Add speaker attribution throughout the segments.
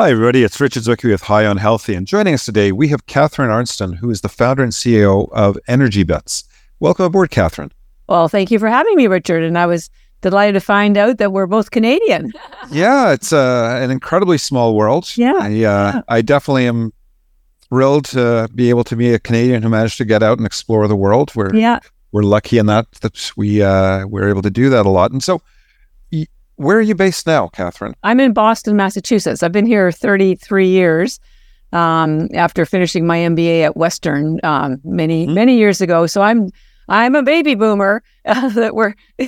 Speaker 1: Hi, everybody. It's Richard Zwicky with High on Healthy. And joining us today, we have Catharine Arnston, who is the founder and CEO of ENERGYbits. Welcome aboard, Catharine.
Speaker 2: Well, thank you for having me, Richard. And I was delighted to find out that we're both Canadian.
Speaker 1: yeah, it's uh, an incredibly small world.
Speaker 2: Yeah,
Speaker 1: I, uh,
Speaker 2: yeah.
Speaker 1: I definitely am thrilled to be able to be a Canadian who managed to get out and explore the world. We're,
Speaker 2: yeah.
Speaker 1: we're lucky in that, that we, uh, we're able to do that a lot. And so, where are you based now, Catharine?
Speaker 2: I'm in Boston, Massachusetts. I've been here 33 years um, after finishing my MBA at Western um, many mm-hmm. many years ago. So I'm I'm a baby boomer. Uh, that we're,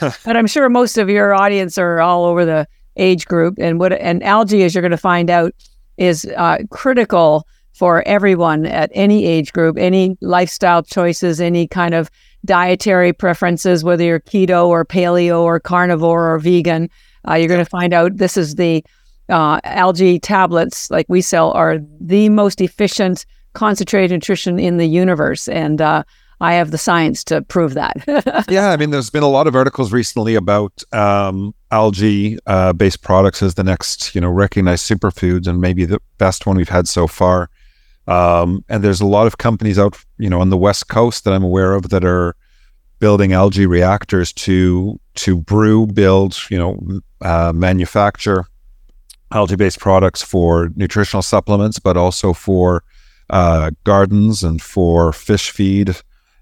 Speaker 2: but I'm sure most of your audience are all over the age group. And what and algae, as you're going to find out, is uh, critical for everyone at any age group, any lifestyle choices, any kind of dietary preferences, whether you're keto or paleo or carnivore or vegan. Uh, you're going to find out this is the uh, algae tablets, like we sell, are the most efficient concentrated nutrition in the universe. And uh, I have the science to prove that.
Speaker 1: yeah, I mean, there's been a lot of articles recently about um, algae-based uh, products as the next, you know, recognized superfoods, and maybe the best one we've had so far. Um, and there's a lot of companies out, you know, on the west coast that I'm aware of that are building algae reactors to to brew, build, you know, uh, manufacture algae-based products for nutritional supplements, but also for uh, gardens and for fish feed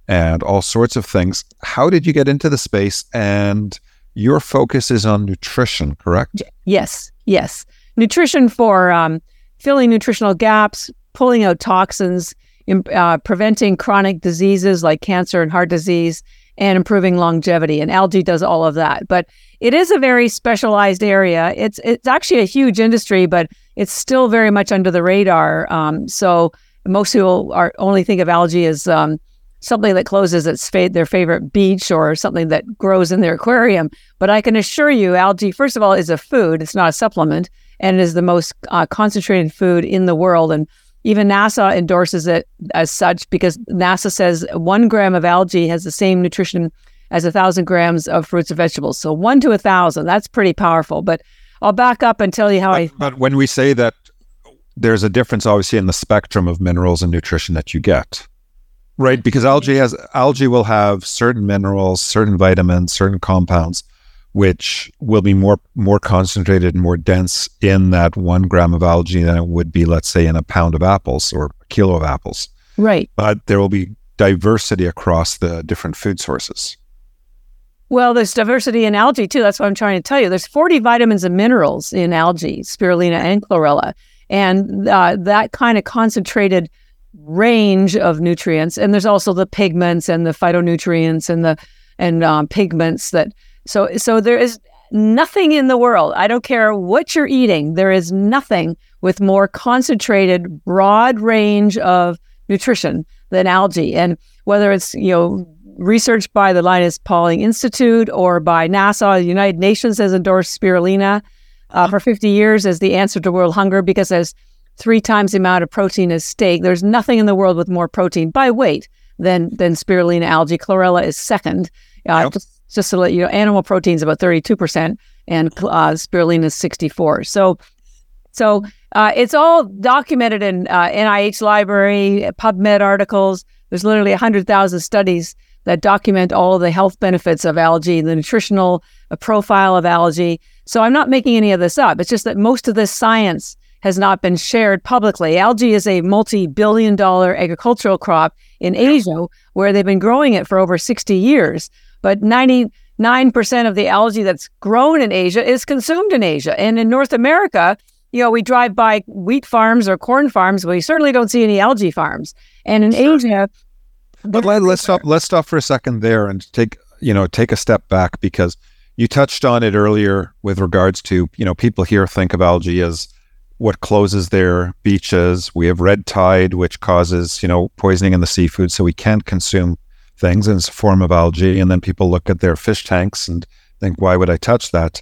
Speaker 1: and all sorts of things. How did you get into the space? And your focus is on nutrition, correct?
Speaker 2: Yes, yes, nutrition for um, filling nutritional gaps, pulling out toxins, uh, preventing chronic diseases like cancer and heart disease, and improving longevity. And algae does all of that. But it is a very specialized area. It's it's actually a huge industry, but it's still very much under the radar. Um, so most people are only think of algae as um, something that closes its fa- their favorite beach or something that grows in their aquarium. But I can assure you, algae, first of all, is a food. It's not a supplement, and it is the most uh, concentrated food in the world. And even NASA endorses it as such because NASA says one gram of algae has the same nutrition as a thousand grams of fruits and vegetables. So one to a thousand, that's pretty powerful. But I'll back up and tell you how
Speaker 1: but,
Speaker 2: I.
Speaker 1: But when we say that there's a difference, obviously, in the spectrum of minerals and nutrition that you get, right? Because algae has algae will have certain minerals, certain vitamins, certain compounds which will be more more concentrated and more dense in that one gram of algae than it would be, let's say, in a pound of apples or a kilo of apples.
Speaker 2: Right.
Speaker 1: But there will be diversity across the different food sources.
Speaker 2: Well, there's diversity in algae too. That's what I'm trying to tell you. There's 40 vitamins and minerals in algae, spirulina and chlorella, and uh, that kind of concentrated range of nutrients. And there's also the pigments and the phytonutrients and the and um, pigments that so so there is nothing in the world. I don't care what you're eating. There is nothing with more concentrated, broad range of nutrition than algae. And whether it's you know research by the Linus Pauling Institute or by NASA, the United Nations has endorsed spirulina uh, for 50 years as the answer to world hunger because there's three times the amount of protein as steak. There's nothing in the world with more protein by weight than than spirulina algae. Chlorella is second. Uh. Just, to let you know, animal protein is about 32% and uh, spirulina is 64. So, so uh, it's all documented in uh, NIH library, PubMed articles. There's literally 100,000 studies that document all the health benefits of algae, the nutritional uh, profile of algae. So I'm not making any of this up. It's just that most of this science has not been shared publicly. Algae is a multi-billion dollar agricultural crop in Asia where they've been growing it for over 60 years but 99% of the algae that's grown in Asia is consumed in Asia. And in North America, you know, we drive by wheat farms or corn farms, but we certainly don't see any algae farms. And in sure. Asia,
Speaker 1: but let, us stop. Let's stop for a second there and take you know take a step back because you touched on it earlier with regards to you know people here think of algae as what closes their beaches. We have red tide, which causes you know poisoning in the seafood, so we can't consume things and it's a form of algae. And then people look at their fish tanks and think, why would I touch that?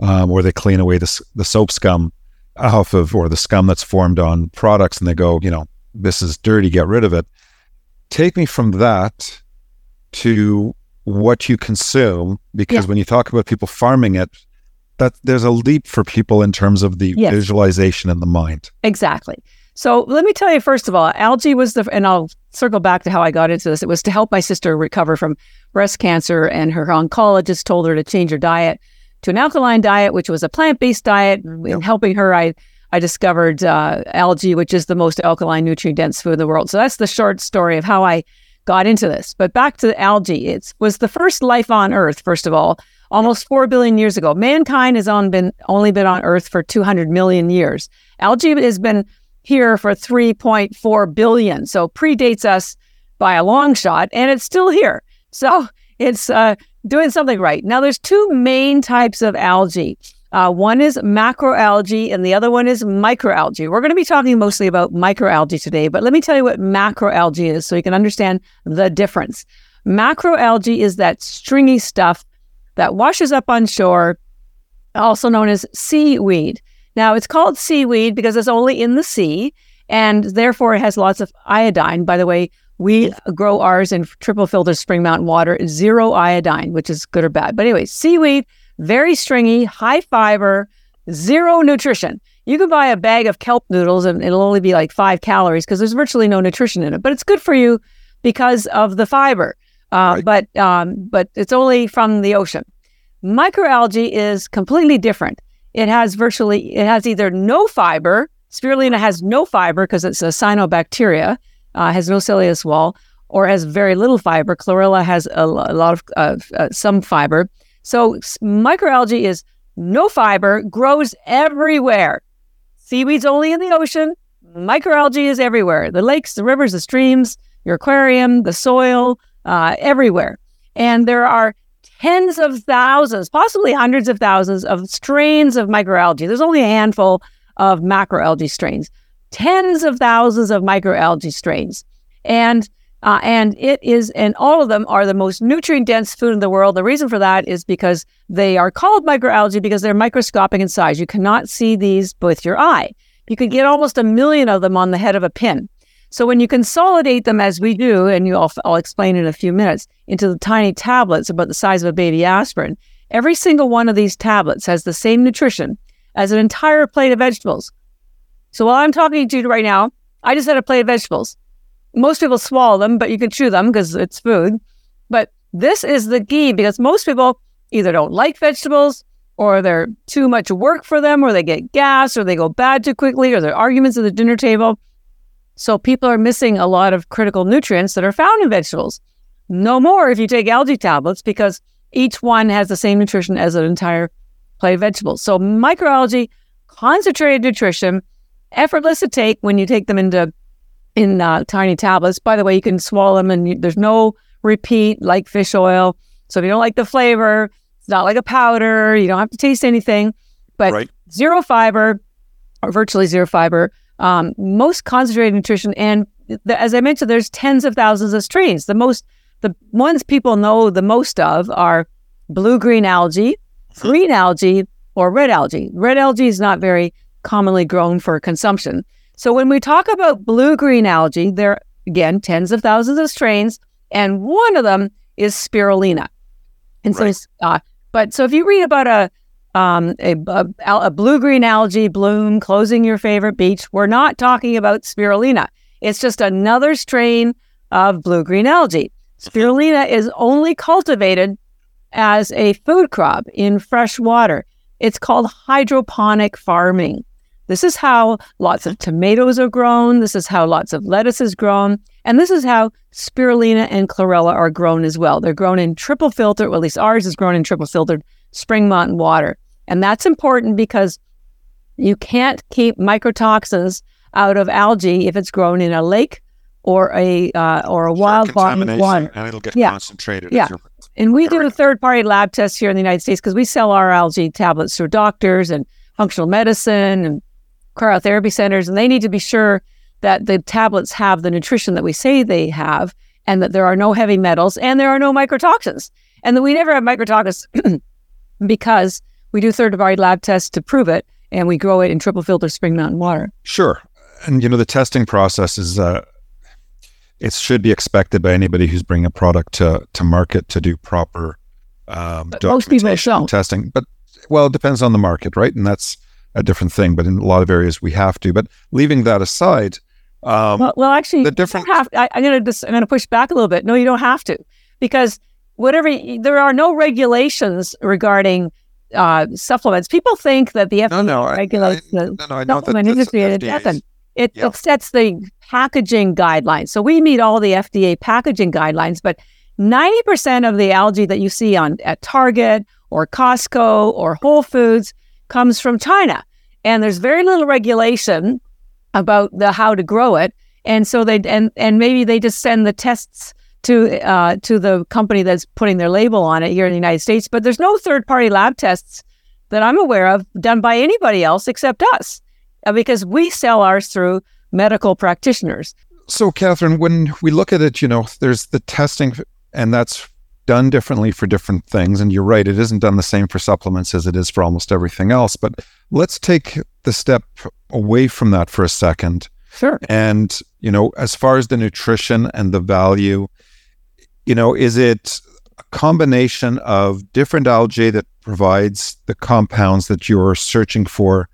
Speaker 1: Um, or they clean away the, the soap scum off of, or the scum that's formed on products and they go, you know, this is dirty, get rid of it. Take me from that to what you consume, because yeah. when you talk about people farming it, that there's a leap for people in terms of the
Speaker 2: Yes.
Speaker 1: visualization in the mind.
Speaker 2: Exactly. So let me tell you first of all, algae was the, and I'll circle back to how I got into this. It was to help my sister recover from breast cancer, and her oncologist told her to change her diet to an alkaline diet, which was a plant-based diet. In helping her, I I discovered uh, algae, which is the most alkaline, nutrient-dense food in the world. So that's the short story of how I got into this. But back to the algae, it was the first life on Earth. First of all, almost four billion years ago, mankind has on been only been on Earth for two hundred million years. Algae has been here for 3.4 billion. So predates us by a long shot, and it's still here. So it's uh, doing something right. Now, there's two main types of algae. Uh, one is macroalgae, and the other one is microalgae. We're going to be talking mostly about microalgae today, but let me tell you what macroalgae is so you can understand the difference. Macroalgae is that stringy stuff that washes up on shore, also known as seaweed. Now, it's called seaweed because it's only in the sea, and therefore it has lots of iodine. By the way, we grow ours in triple filtered spring mountain water, zero iodine, which is good or bad. But anyway, seaweed, very stringy, high fiber, zero nutrition. You can buy a bag of kelp noodles and it'll only be like five calories because there's virtually no nutrition in it, but it's good for you because of the fiber. Uh,
Speaker 1: Right.
Speaker 2: But um, but it's only from the ocean. Microalgae is completely different. It has virtually it has either no fiber. Spirulina has no fiber because it's a cyanobacteria, uh, has no cellulose wall, or has very little fiber. Chlorella has a, a lot of uh, uh, some fiber. So s- microalgae is no fiber, grows everywhere. Seaweed's only in the ocean. Microalgae is everywhere. The lakes, the rivers, the streams, your aquarium, the soil, uh, everywhere. And there are tens of thousands, possibly hundreds of thousands of strains of microalgae. There's only a handful of macroalgae strains, tens of thousands of microalgae strains. And uh, and it is, and all of them are the most nutrient dense food in the world. The reason for that is because they are called microalgae because they're microscopic in size. You cannot see these with your eye. You could get almost a million of them on the head of a pin. So when you consolidate them as we do, and you, I'll, I'll explain in a few minutes, into the tiny tablets about the size of a baby aspirin, every single one of these tablets has the same nutrition as an entire plate of vegetables. So while I'm talking to you right now, I just had a plate of vegetables. Most people swallow them, but you can chew them because it's food. But this is the key because most people either don't like vegetables or they're too much work for them or they get gas or they go bad too quickly or there are arguments at the dinner table. So people are missing a lot of critical nutrients that are found in vegetables. No more if you take algae tablets because each one has the same nutrition as an entire plate of vegetables. So microalgae, concentrated nutrition, effortless to take when you take them into in uh, tiny tablets. By the way, you can swallow them and you, there's no repeat like fish oil. So if you don't like the flavor, it's not like a powder. You don't have to taste anything, but
Speaker 1: Right.
Speaker 2: zero fiber or virtually zero fiber. Um, most concentrated nutrition, and the, as I mentioned, there's tens of thousands of strains. The most, the ones people know the most of are blue green algae, green algae, or red algae. Red algae is not very commonly grown for consumption. So when we talk about blue green algae, there are again tens of thousands of strains, and one of them is spirulina. And so,
Speaker 1: Right.
Speaker 2: it's, uh, but so if you read about a um, a, a, a blue green algae bloom closing your favorite beach, we're not talking about spirulina. It's just another strain of blue green algae. Spirulina is only cultivated as a food crop in fresh water. It's called hydroponic farming. This is how lots of tomatoes are grown. This is how lots of lettuce is grown. And this is how spirulina and chlorella are grown as well. They're grown in triple filtered, well, at least ours is grown in triple filtered spring mountain water. And that's important because you can't keep microtoxins out of algae if it's grown in a lake or a uh, or a wild body
Speaker 1: contamination,
Speaker 2: water.
Speaker 1: and it'll get
Speaker 2: Yeah.
Speaker 1: concentrated.
Speaker 2: Yeah. And we do a third party lab test here in the United States because we sell our algae tablets through doctors and functional medicine and cryotherapy centers, and they need to be sure that the tablets have the nutrition that we say they have and that there are no heavy metals and there are no microtoxins And that we never have microtoxins because we do third party lab tests to prove it and we grow it in triple filter spring mountain water.
Speaker 1: Sure. And you know the testing process is uh it should be expected by anybody who's bringing a product to to market to do proper um
Speaker 2: But most people don't.
Speaker 1: testing. But well, it depends on the market, right? And that's a different thing. But in a lot of areas, we have to. But leaving that aside, um,
Speaker 2: well, well, actually, the different. Have, I, am going to I'm going to push back a little bit. No, you don't have to, because whatever there are no regulations regarding uh, supplements. People think that the FDA no, no, regulates I, I, the no, no, supplement industry, and it doesn't. It, yep. it sets the packaging guidelines. So we meet all the FDA packaging guidelines, but 90% of the algae that you see on at Target or Costco or Whole Foods comes from China. And there's very little regulation about the how to grow it. And so they and and maybe they just send the tests to uh, to the company that's putting their label on it here in the United States. But there's no third party lab tests that I'm aware of done by anybody else except us, uh, because we sell ours through medical practitioners.
Speaker 1: So, Catharine, when we look at it, you know, there's the testing, and that's done differently for different things. And you're right, it isn't done the same for supplements as it is for almost everything else. But let's take the step away from that for a second.
Speaker 2: Sure.
Speaker 1: And, you know, as far as the nutrition and the value, you know, is it a combination of different algae that provides the compounds that you're searching for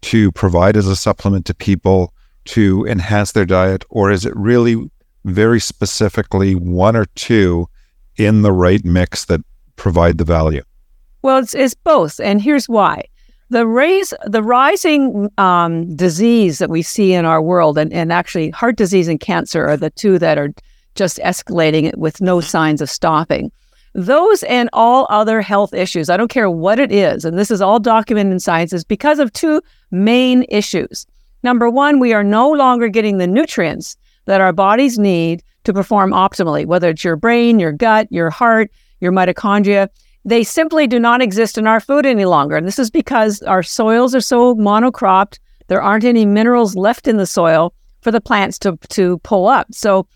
Speaker 1: to provide as a supplement to people to enhance their diet, or is it really very specifically one or two in the right mix that provide the value?
Speaker 2: Well, it's, it's both, and here's why. The raise, the rising um, disease that we see in our world, and, and actually heart disease and cancer are the two that are just escalating it with no signs of stopping. Those and all other health issues, I don't care what it is, and this is all documented in science, is because of two main issues. Number one, we are no longer getting the nutrients that our bodies need to perform optimally, whether it's your brain, your gut, your heart, your mitochondria. They simply do not exist in our food any longer. And this is because our soils are so monocropped, there aren't any minerals left in the soil for the plants to, to pull up. So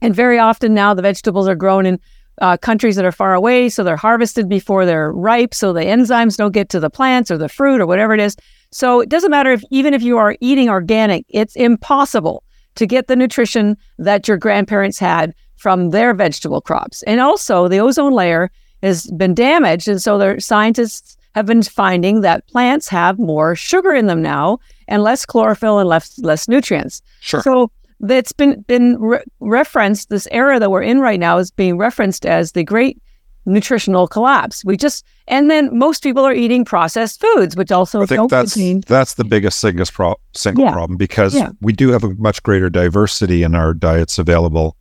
Speaker 2: and very often now the vegetables are grown in uh, countries that are far away, so they're harvested before they're ripe, so the enzymes don't get to the plants or the fruit or whatever it is. So it doesn't matter if even if you are eating organic, it's impossible to get the nutrition that your grandparents had from their vegetable crops. And also, the ozone layer has been damaged, and so the scientists have been finding that plants have more sugar in them now and less chlorophyll and less less nutrients.
Speaker 1: Sure.
Speaker 2: So that's been been re- referenced. This era that we're in right now is being referenced as the great nutritional collapse. We just and then most people are eating processed foods, which also
Speaker 1: I think that's contain... that's the biggest single, pro- single yeah. problem because yeah. we do have a much greater diversity in our diets available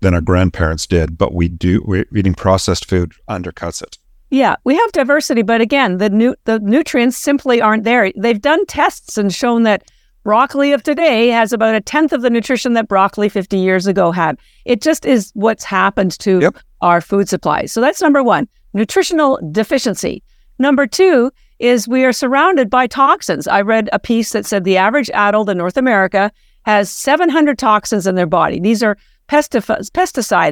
Speaker 1: than our grandparents did, but we do we're eating processed food undercuts it.
Speaker 2: Yeah, we have diversity, but again, the nu- the nutrients simply aren't there. They've done tests and shown that Broccoli of today has about a tenth of the nutrition that broccoli 50 years ago had. It just is what's happened to yep. our food supply. So that's number one nutritional deficiency. Number two is we are surrounded by toxins. I read a piece that said the average adult in North America has 700 toxins in their body. These are pesticides,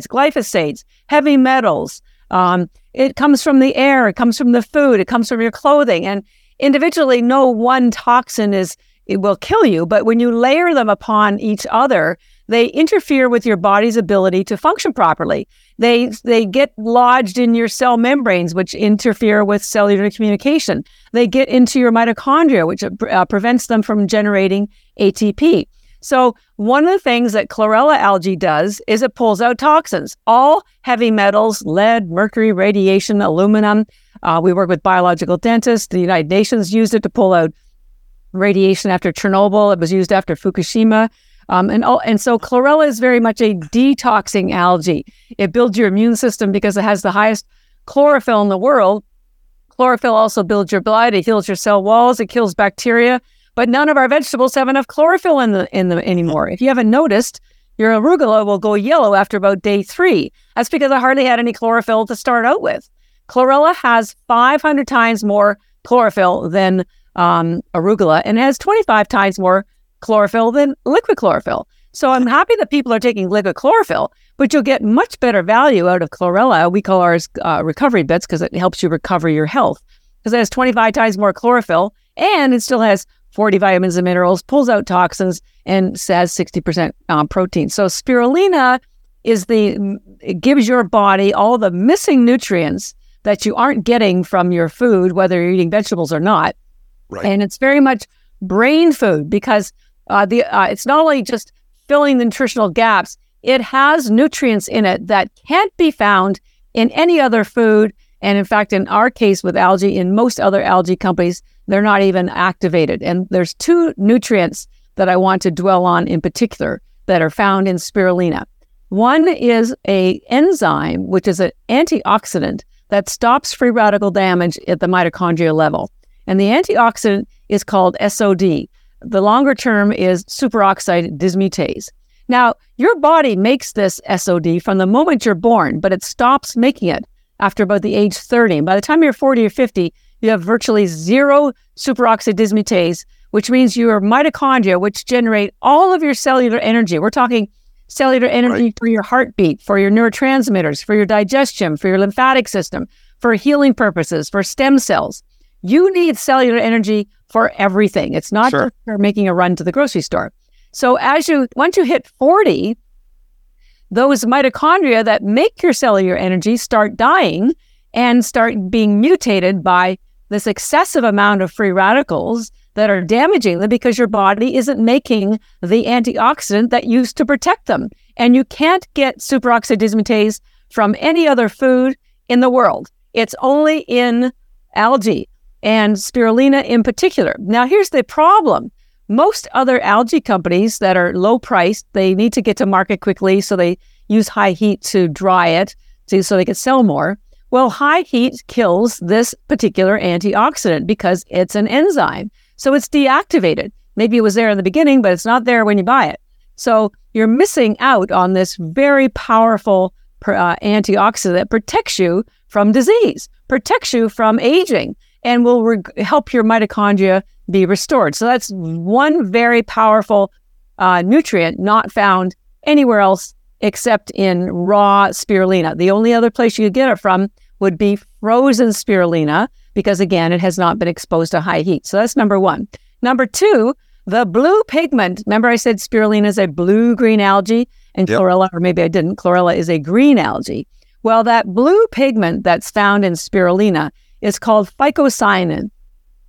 Speaker 2: glyphosates, heavy metals. Um, it comes from the air, it comes from the food, it comes from your clothing. And individually, no one toxin is it will kill you. But when you layer them upon each other, they interfere with your body's ability to function properly. They they get lodged in your cell membranes, which interfere with cellular communication. They get into your mitochondria, which uh, prevents them from generating ATP. So one of the things that chlorella algae does is it pulls out toxins, all heavy metals, lead, mercury, radiation, aluminum. Uh, we work with biological dentists. The United Nations used it to pull out radiation after Chernobyl. It was used after Fukushima. Um, and, and so chlorella is very much a detoxing algae. It builds your immune system because it has the highest chlorophyll in the world. Chlorophyll also builds your blood. It heals your cell walls. It kills bacteria. But none of our vegetables have enough chlorophyll in the in them anymore. If you haven't noticed, your arugula will go yellow after about day three. That's because I hardly had any chlorophyll to start out with. Chlorella has 500 times more chlorophyll than um, arugula and has 25 times more chlorophyll than liquid chlorophyll. So I'm happy that people are taking liquid chlorophyll, but you'll get much better value out of chlorella. We call ours uh, recovery bits because it helps you recover your health because it has 25 times more chlorophyll and it still has 40 vitamins and minerals, pulls out toxins, and has 60% um, protein. So spirulina is the it gives your body all the missing nutrients that you aren't getting from your food, whether you're eating vegetables or not.
Speaker 1: Right.
Speaker 2: And it's very much brain food because uh, the uh, it's not only just filling the nutritional gaps, it has nutrients in it that can't be found in any other food. And in fact, in our case with algae, in most other algae companies, they're not even activated. And there's two nutrients that I want to dwell on in particular that are found in spirulina. One is a enzyme, which is an antioxidant that stops free radical damage at the mitochondria level. And the antioxidant is called SOD. The longer term is superoxide dismutase. Now, your body makes this SOD from the moment you're born, but it stops making it after about the age 30. And by the time you're 40 or 50, you have virtually zero superoxide dismutase, which means your mitochondria, which generate all of your cellular energy. We're talking cellular energy right. for your heartbeat, for your neurotransmitters, for your digestion, for your lymphatic system, for healing purposes, for stem cells. You need cellular energy for everything. It's not sure. just for making a run to the grocery store. So as you once you hit 40, those mitochondria that make your cellular energy start dying and start being mutated by this excessive amount of free radicals that are damaging them because your body isn't making the antioxidant that used to protect them. And you can't get superoxide dismutase from any other food in the world. It's only in algae and spirulina in particular. Now, here's the problem. Most other algae companies that are low priced, they need to get to market quickly, so they use high heat to dry it to, so they can sell more. Well, high heat kills this particular antioxidant because it's an enzyme. So it's deactivated. Maybe it was there in the beginning, but it's not there when you buy it. So you're missing out on this very powerful uh, antioxidant that protects you from disease, protects you from aging, and will re- help your mitochondria be restored. So that's one very powerful uh, nutrient not found anywhere else except in raw spirulina. The only other place you could get it from would be frozen spirulina, because again, it has not been exposed to high heat. So that's number one. Number two, the blue pigment. Remember, I said spirulina is a blue green algae, and yep. chlorella, or maybe I didn't, chlorella is a green algae. Well, that blue pigment that's found in spirulina is called phycocyanin.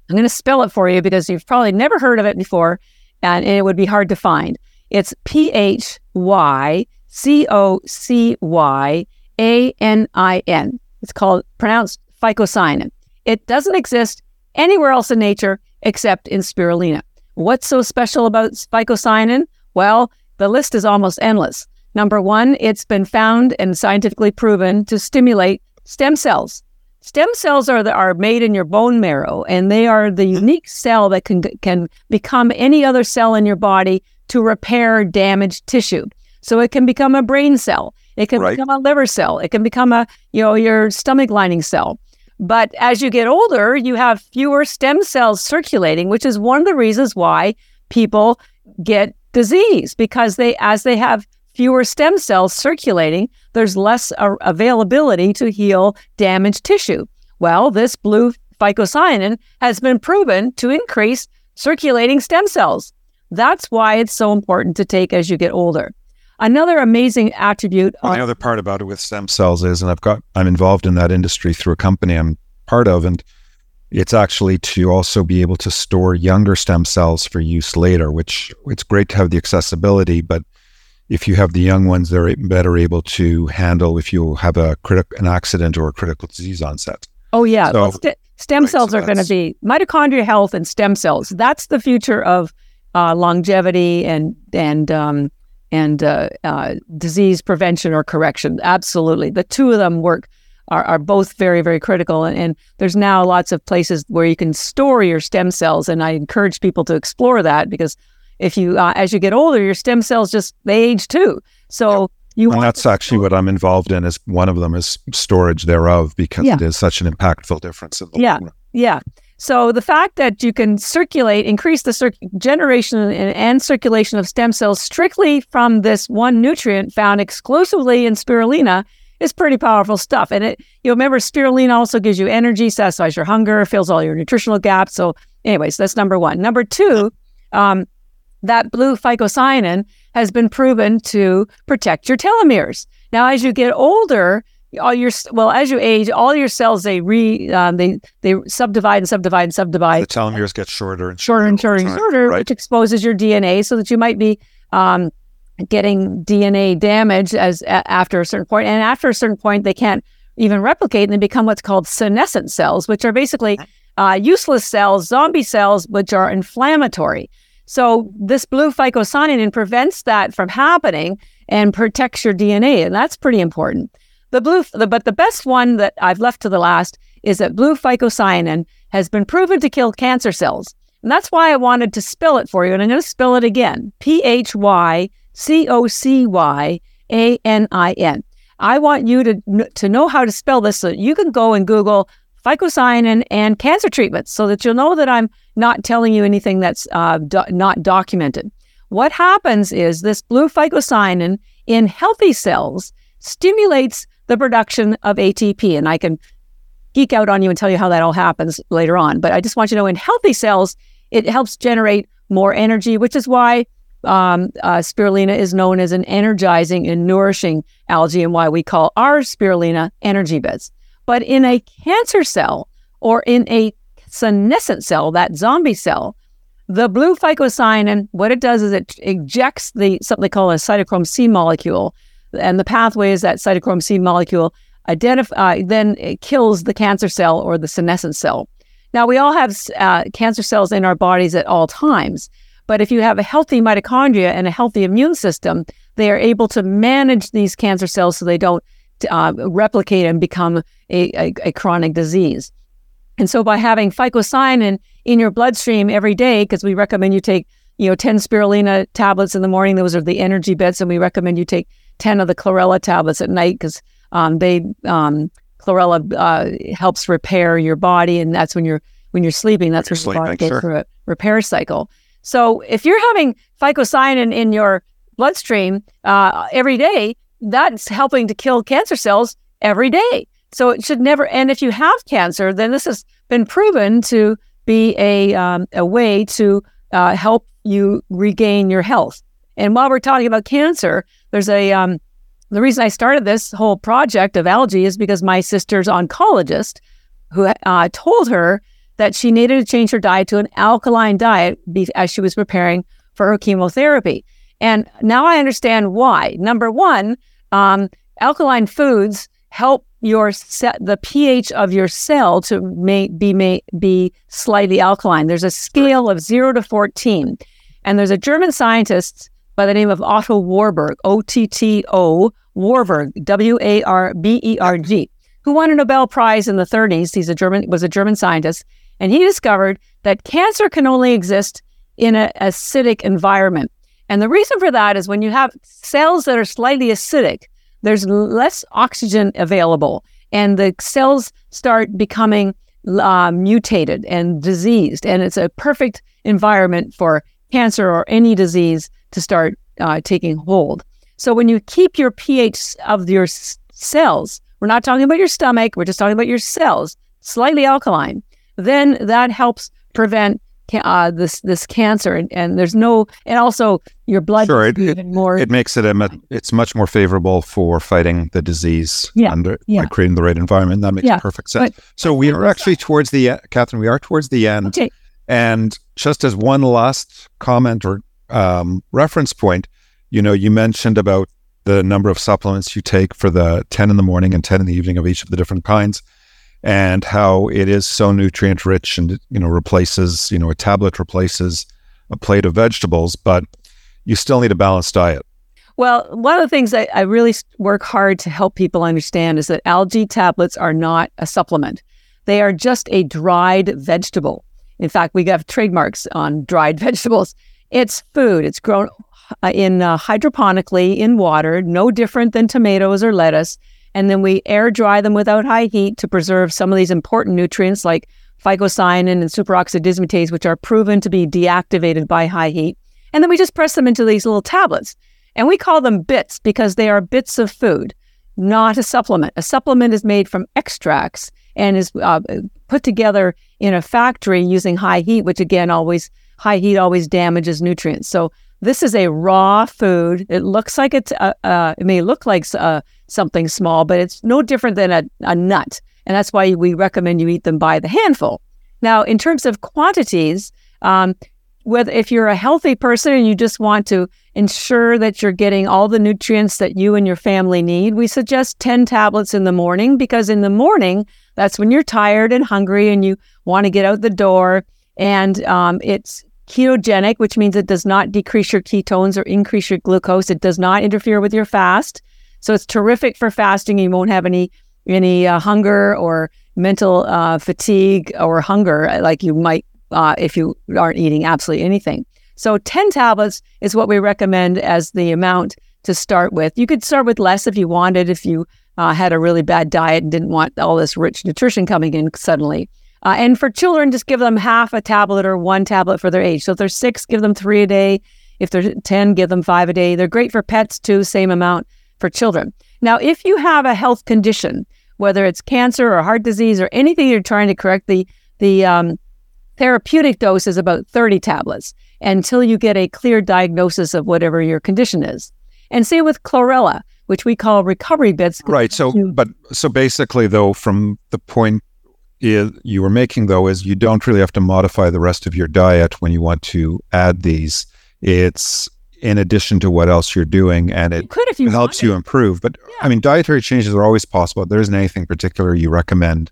Speaker 2: I'm going to spell it for you because you've probably never heard of it before, and it would be hard to find. It's P H Y C O C Y A N I N. It's called pronounced phycocyanin. It doesn't exist anywhere else in nature except in spirulina. What's so special about phycocyanin? Well, the list is almost endless. Number one, it's been found and scientifically proven to stimulate stem cells. Stem cells are the, are made in your bone marrow, and they are the mm-hmm. unique cell that can can become any other cell in your body to repair damaged tissue. So it can become a brain cell, it can right. become a liver cell, it can become a you know your stomach lining cell. But as you get older, you have fewer stem cells circulating, which is one of the reasons why people get disease because they as they have fewer stem cells circulating, there's less availability to heal damaged tissue. Well, this blue phycocyanin has been proven to increase circulating stem cells. That's why it's so important to take as you get older. Another amazing attribute.
Speaker 1: Well, the other part about it with stem cells is, and I've got, I'm involved in that industry through a company I'm part of, and it's actually to also be able to store younger stem cells for use later, which it's great to have the accessibility, but if you have the young ones, they're better able to handle if you have a critical an accident or a critical disease onset.
Speaker 2: Oh yeah, so, well, st- stem right, cells so are going to be mitochondria health and stem cells. That's the future of uh, longevity and and um, and uh, uh, disease prevention or correction. Absolutely, the two of them work are, are both very very critical. And, and there's now lots of places where you can store your stem cells, and I encourage people to explore that because if you uh, as you get older, your stem cells just they age too. So you
Speaker 1: and that's actually what I'm involved in. Is one of them is storage thereof because yeah. it is such an impactful difference in the
Speaker 2: yeah yeah. So the fact that you can circulate, increase the cir- generation and, and, circulation of stem cells strictly from this one nutrient found exclusively in spirulina is pretty powerful stuff. And it, you remember, spirulina also gives you energy, satisfies your hunger, fills all your nutritional gaps. So, anyways, that's number one. Number two, um, that blue phycocyanin has been proven to protect your telomeres. Now, as you get older, all your well as you age, all your cells they re um, they they subdivide and subdivide and subdivide.
Speaker 1: The telomeres get shorter and
Speaker 2: shorter and shorter and shorter, right. which exposes your DNA, so that you might be um, getting DNA damage as a, after a certain point. point, and after a certain point, they can't even replicate, and they become what's called senescent cells, which are basically uh, useless cells, zombie cells, which are inflammatory. So this blue phycocyanin prevents that from happening and protects your DNA, and that's pretty important. The blue, the, but the best one that I've left to the last is that blue phycocyanin has been proven to kill cancer cells. And that's why I wanted to spill it for you. And I'm going to spill it again P H Y C O C Y A N I N. I want you to, to know how to spell this so you can go and Google phycocyanin and cancer treatments so that you'll know that I'm not telling you anything that's uh, do- not documented. What happens is this blue phycocyanin in healthy cells stimulates the production of ATP. And I can geek out on you and tell you how that all happens later on. But I just want you to know in healthy cells, it helps generate more energy, which is why um, uh, spirulina is known as an energizing and nourishing algae, and why we call our spirulina ENERGYbits. But in a cancer cell or in a senescent cell, that zombie cell, the blue phycocyanin, what it does is it ejects the something they call a cytochrome C molecule, and the pathway is that cytochrome C molecule identify uh, then it kills the cancer cell or the senescent cell. Now we all have uh, cancer cells in our bodies at all times, but if you have a healthy mitochondria and a healthy immune system, they are able to manage these cancer cells so they don't uh, replicate and become a, a, a, chronic disease. And so by having phycocyanin in your bloodstream every day, because we recommend you take, you know, 10 spirulina tablets in the morning, those are the energy bits, and we recommend you take 10 of the chlorella tablets at night because um, they um, chlorella uh, helps repair your body, and that's when you're when you're sleeping. That's when your body goes through a repair cycle. So if you're having phycocyanin in your bloodstream uh, every day, that's helping to kill cancer cells every day. So it should never. And if you have cancer, then this has been proven to be a um, a way to uh, help you regain your health. And while we're talking about cancer, there's a um, the reason I started this whole project of algae is because my sister's oncologist, who uh, told her that she needed to change her diet to an alkaline diet as she was preparing for her chemotherapy. And now I understand why. Number one, um, alkaline foods help your the pH of your cell to may- be may- be slightly alkaline. There's a scale of zero to fourteen, and there's a German scientist by the name of Otto Warburg, O T T O Warburg, W A R B E R G, who won a Nobel Prize in the 30s. He's a German was a German scientist, and he discovered that cancer can only exist in an acidic environment. And the reason for that is when you have cells that are slightly acidic, there's less oxygen available, and the cells start becoming uh, mutated and diseased. And it's a perfect environment for cancer or any disease to start uh, taking hold. So when you keep your pH of your s- cells, we're not talking about your stomach, we're just talking about your cells, slightly alkaline, then that helps prevent uh, this this cancer, and, and, there's no, and also your blood
Speaker 1: sure, it, even more. It makes it a, it's much more favorable for fighting the disease yeah, under yeah. by creating the right environment. That makes yeah, perfect sense. But, so we are actually towards the Catharine. We are towards the end, okay. and just as one last comment or um, reference point, you know, you mentioned about the number of supplements you take for the 10 in the morning and 10 in the evening of each of the different kinds and how it is so nutrient rich and, you know, replaces, you know, a tablet replaces a plate of vegetables, but you still need a balanced diet.
Speaker 2: Well, one of the things I, I really work hard to help people understand is that algae tablets are not a supplement. They are just a dried vegetable. In fact, we have trademarks on dried vegetables. It's food. It's grown uh, in uh, hydroponically in water, no different than tomatoes or lettuce. And then we air dry them without high heat to preserve some of these important nutrients like phycocyanin and superoxide dismutase, which are proven to be deactivated by high heat. And then we just press them into these little tablets. And we call them bits because they are bits of food, not a supplement. A supplement is made from extracts and is uh, put together in a factory using high heat, which again always high heat always damages nutrients. So this is a raw food. It looks like it's uh, uh, it may look like uh, something small, but it's no different than a, a nut. And that's why we recommend you eat them by the handful. Now, in terms of quantities, um, whether if you're a healthy person and you just want to ensure that you're getting all the nutrients that you and your family need, we suggest 10 tablets in the morning because in the morning, that's when you're tired and hungry and you want to get out the door. And um, it's ketogenic, which means it does not decrease your ketones or increase your glucose. It does not interfere with your fast. So it's terrific for fasting. You won't have any any uh, hunger or mental uh, fatigue or hunger like you might uh, if you aren't eating absolutely anything. So 10 tablets is what we recommend as the amount to start with. You could start with less if you wanted, if you uh, had a really bad diet and didn't want all this rich nutrition coming in suddenly. Uh, and for children, just give them half a tablet or one tablet for their age. So if they're six, give them three a day. If they're 10, give them five a day. They're great for pets too, same amount for children. Now, if you have a health condition, whether it's cancer or heart disease or anything you're trying to correct, the, the um, therapeutic dose is about 30 tablets until you get a clear diagnosis of whatever your condition is. And same with chlorella, which we call recovery bits.
Speaker 1: Right. So, mm-hmm. but so basically, though, from the point you were making, though, is you don't really have to modify the rest of your diet when you want to add these. It's in addition to what else you're doing, and it,
Speaker 2: you
Speaker 1: helps you improve. But yeah. I mean, dietary changes are always possible. There isn't anything particular you recommend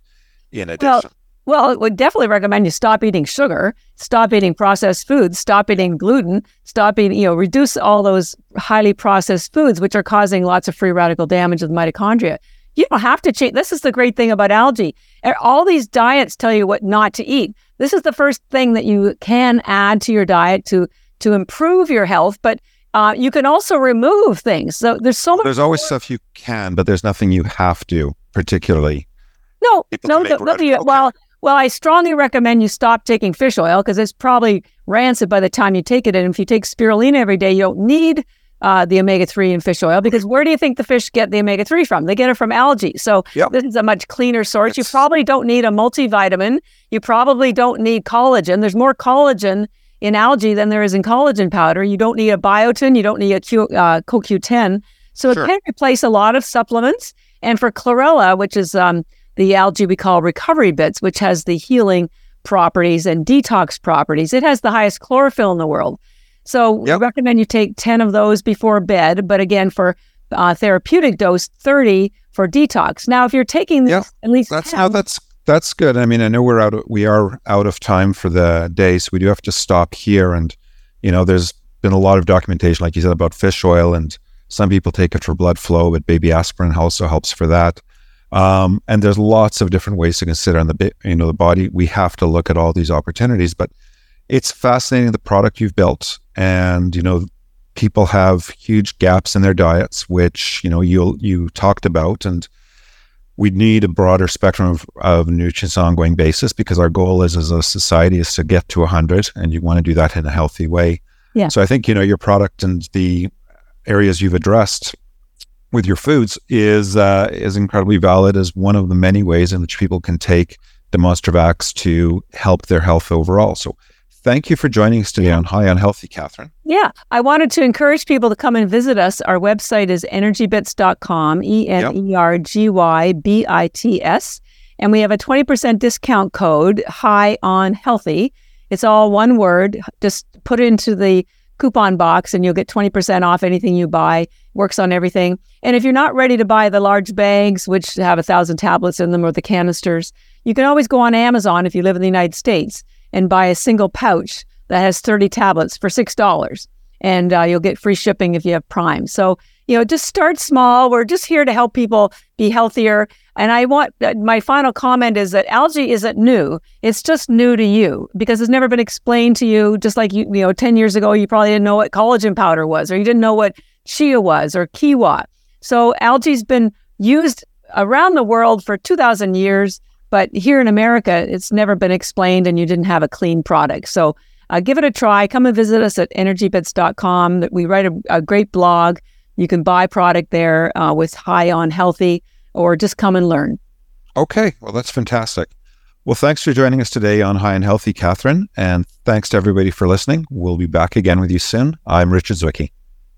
Speaker 1: in addition.
Speaker 2: Well, well, it would definitely recommend you stop eating sugar, stop eating processed foods, stop eating gluten, stop eating, you know, reduce all those highly processed foods, which are causing lots of free radical damage of the mitochondria. You don't have to change. This is the great thing about algae. All these diets tell you what not to eat. This is the first thing that you can add to your diet to to improve your health, but uh, you can also remove things. So there's so much.
Speaker 1: There's always more. stuff you can, but there's nothing you have to particularly.
Speaker 2: No, no, no, no okay. well, well, I strongly recommend you stop taking fish oil because it's probably rancid by the time you take it. And if you take spirulina every day, you don't need uh, the omega 3 in fish oil because where do you think the fish get the omega 3 from? They get it from algae. So yep. this is a much cleaner source. It's... You probably don't need a multivitamin. You probably don't need collagen. There's more collagen in algae than there is in collagen powder. You don't need a biotin. You don't need a Q, uh, CoQ10. So sure. it can replace a lot of supplements. And for chlorella, which is um, the algae we call recovery bits, which has the healing properties and detox properties, it has the highest chlorophyll in the world. So yep. we recommend you take 10 of those before bed. But again, for uh, therapeutic dose, 30 for detox. Now, if you're taking
Speaker 1: yeah,
Speaker 2: at least
Speaker 1: that's 10, how that's that's good. I mean, I know we're out. Of, we are out of time for the day, so we do have to stop here. And you know, there's been a lot of documentation, like you said, about fish oil, and some people take it for blood flow, but baby aspirin also helps for that. Um, and there's lots of different ways to consider in the you know the body. We have to look at all these opportunities, but it's fascinating the product you've built, and you know people have huge gaps in their diets, which you know you you talked about, and we need a broader spectrum of, of nutrients on ongoing basis because our goal is as a society is to get to 100 and you want to do that in a healthy way
Speaker 2: yeah.
Speaker 1: so i think you know your product and the areas you've addressed with your foods is uh, is incredibly valid as one of the many ways in which people can take demonstrative acts to help their health overall so Thank you for joining us today on High on Healthy, Catharine.
Speaker 2: Yeah, I wanted to encourage people to come and visit us. Our website is energybits.com, E N E R G Y B I T S. And we have a 20% discount code, High on Healthy. It's all one word. Just put it into the coupon box and you'll get 20% off anything you buy. Works on everything. And if you're not ready to buy the large bags, which have a thousand tablets in them, or the canisters, you can always go on Amazon if you live in the United States and buy a single pouch that has 30 tablets for $6. And uh, you'll get free shipping if you have Prime. So, you know, just start small. We're just here to help people be healthier. And I want uh, my final comment is that algae isn't new. It's just new to you because it's never been explained to you. Just like you, you know, 10 years ago, you probably didn't know what collagen powder was, or you didn't know what chia was or quinoa. So algae's been used around the world for 2,000 years. But here in America, it's never been explained and you didn't have a clean product. So uh, give it a try. Come and visit us at energybits.com. We write a, a great blog. You can buy product there uh, with High on Healthy or just come and learn.
Speaker 1: Okay. Well, that's fantastic. Well, thanks for joining us today on High and Healthy, Catharine. And thanks to everybody for listening. We'll be back again with you soon. I'm Richard Zwicky.